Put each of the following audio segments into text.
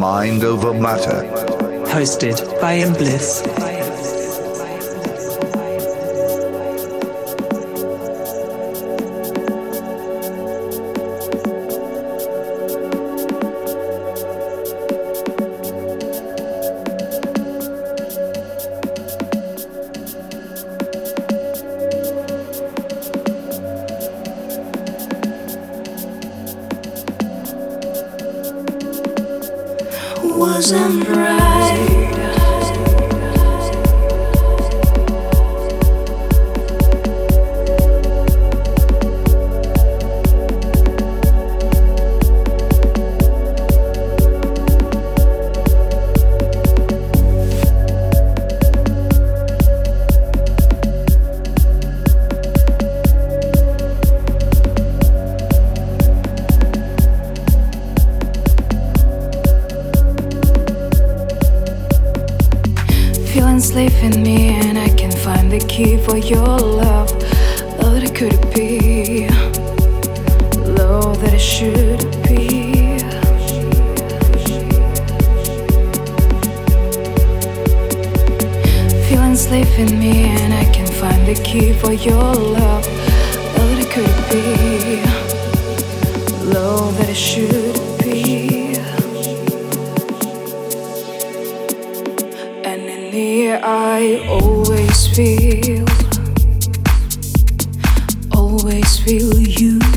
Mind Over Matter. Hosted by Embliss. the key for your love. Love that it could be, love that it should be. And in the air, I always feel, always feel you.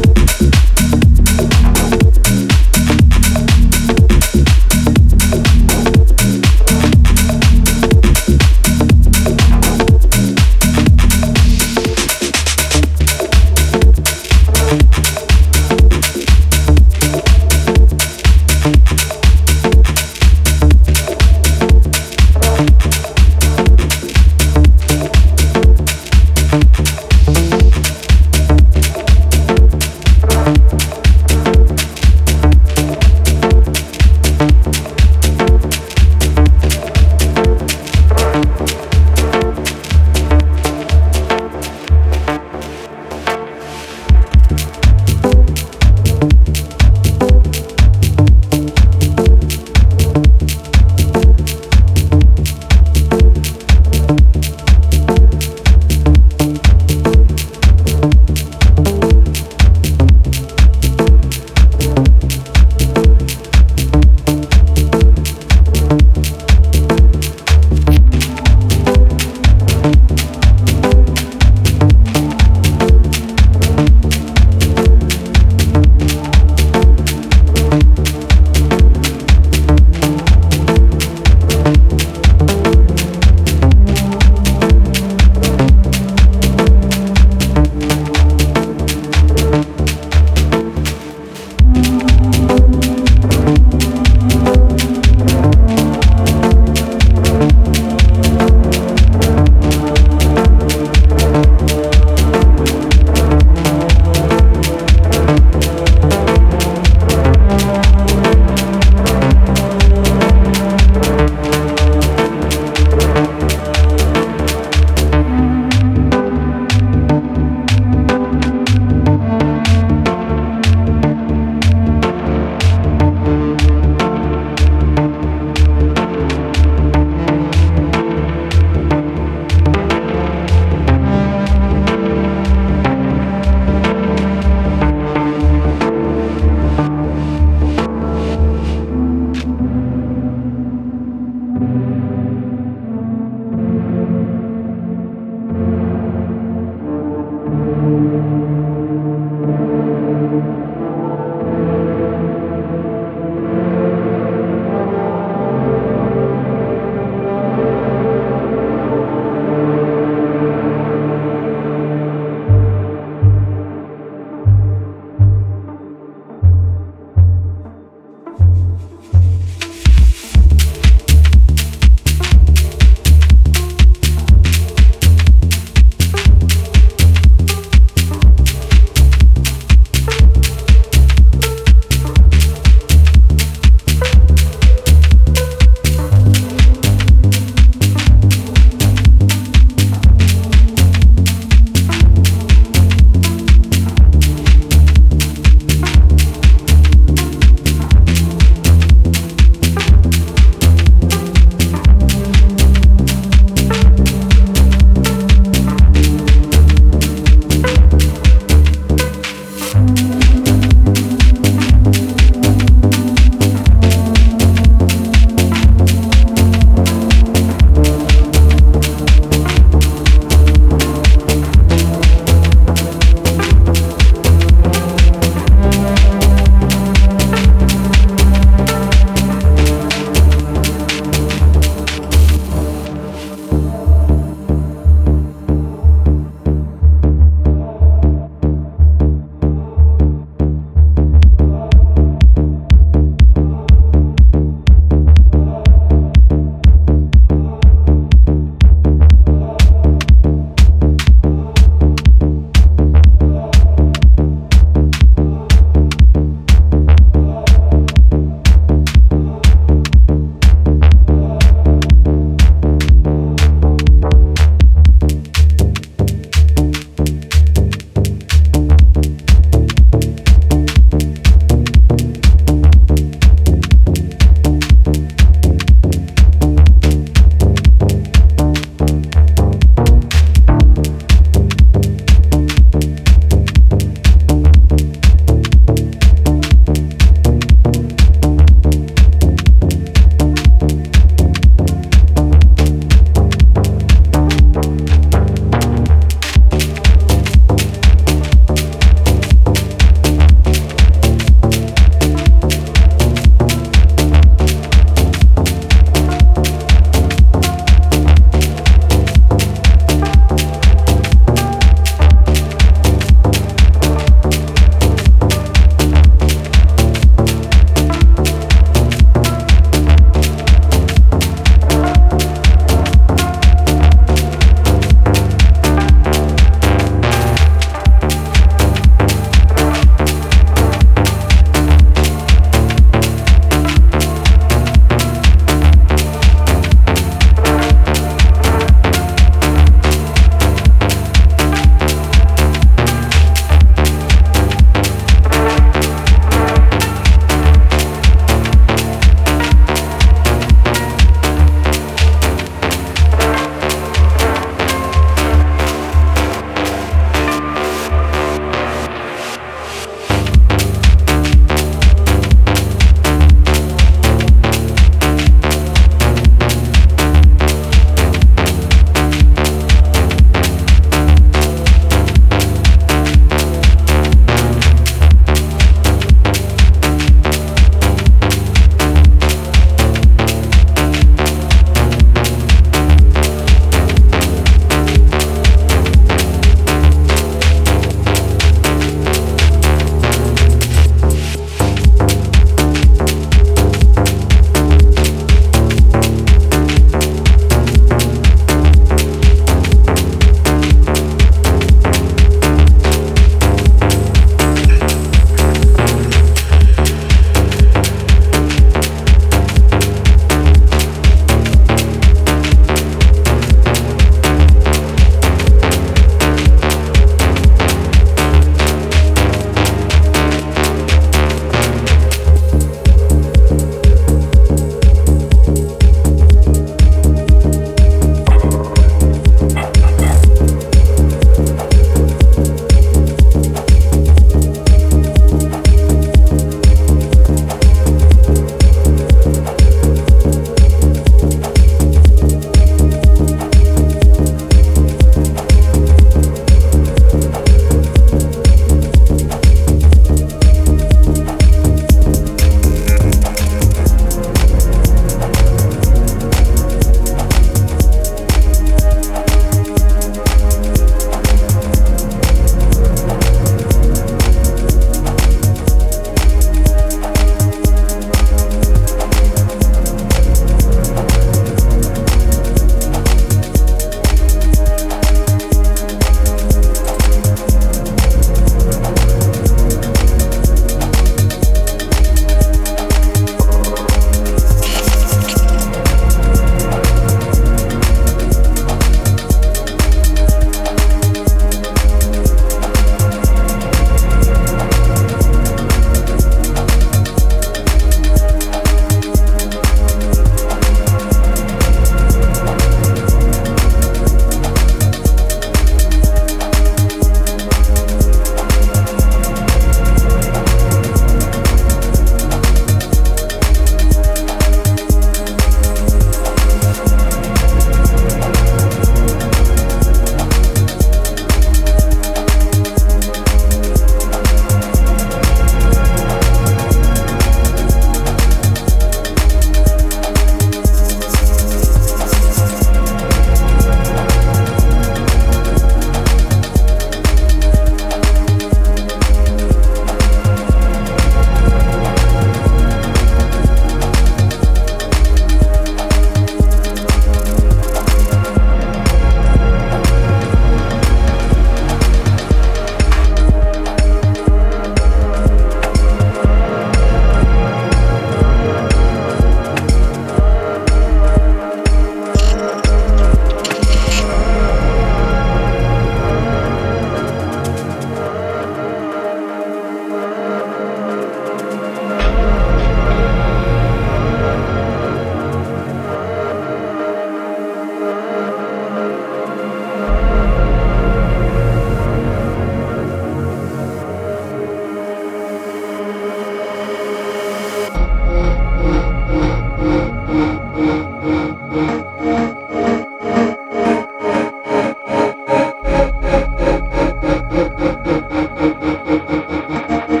Música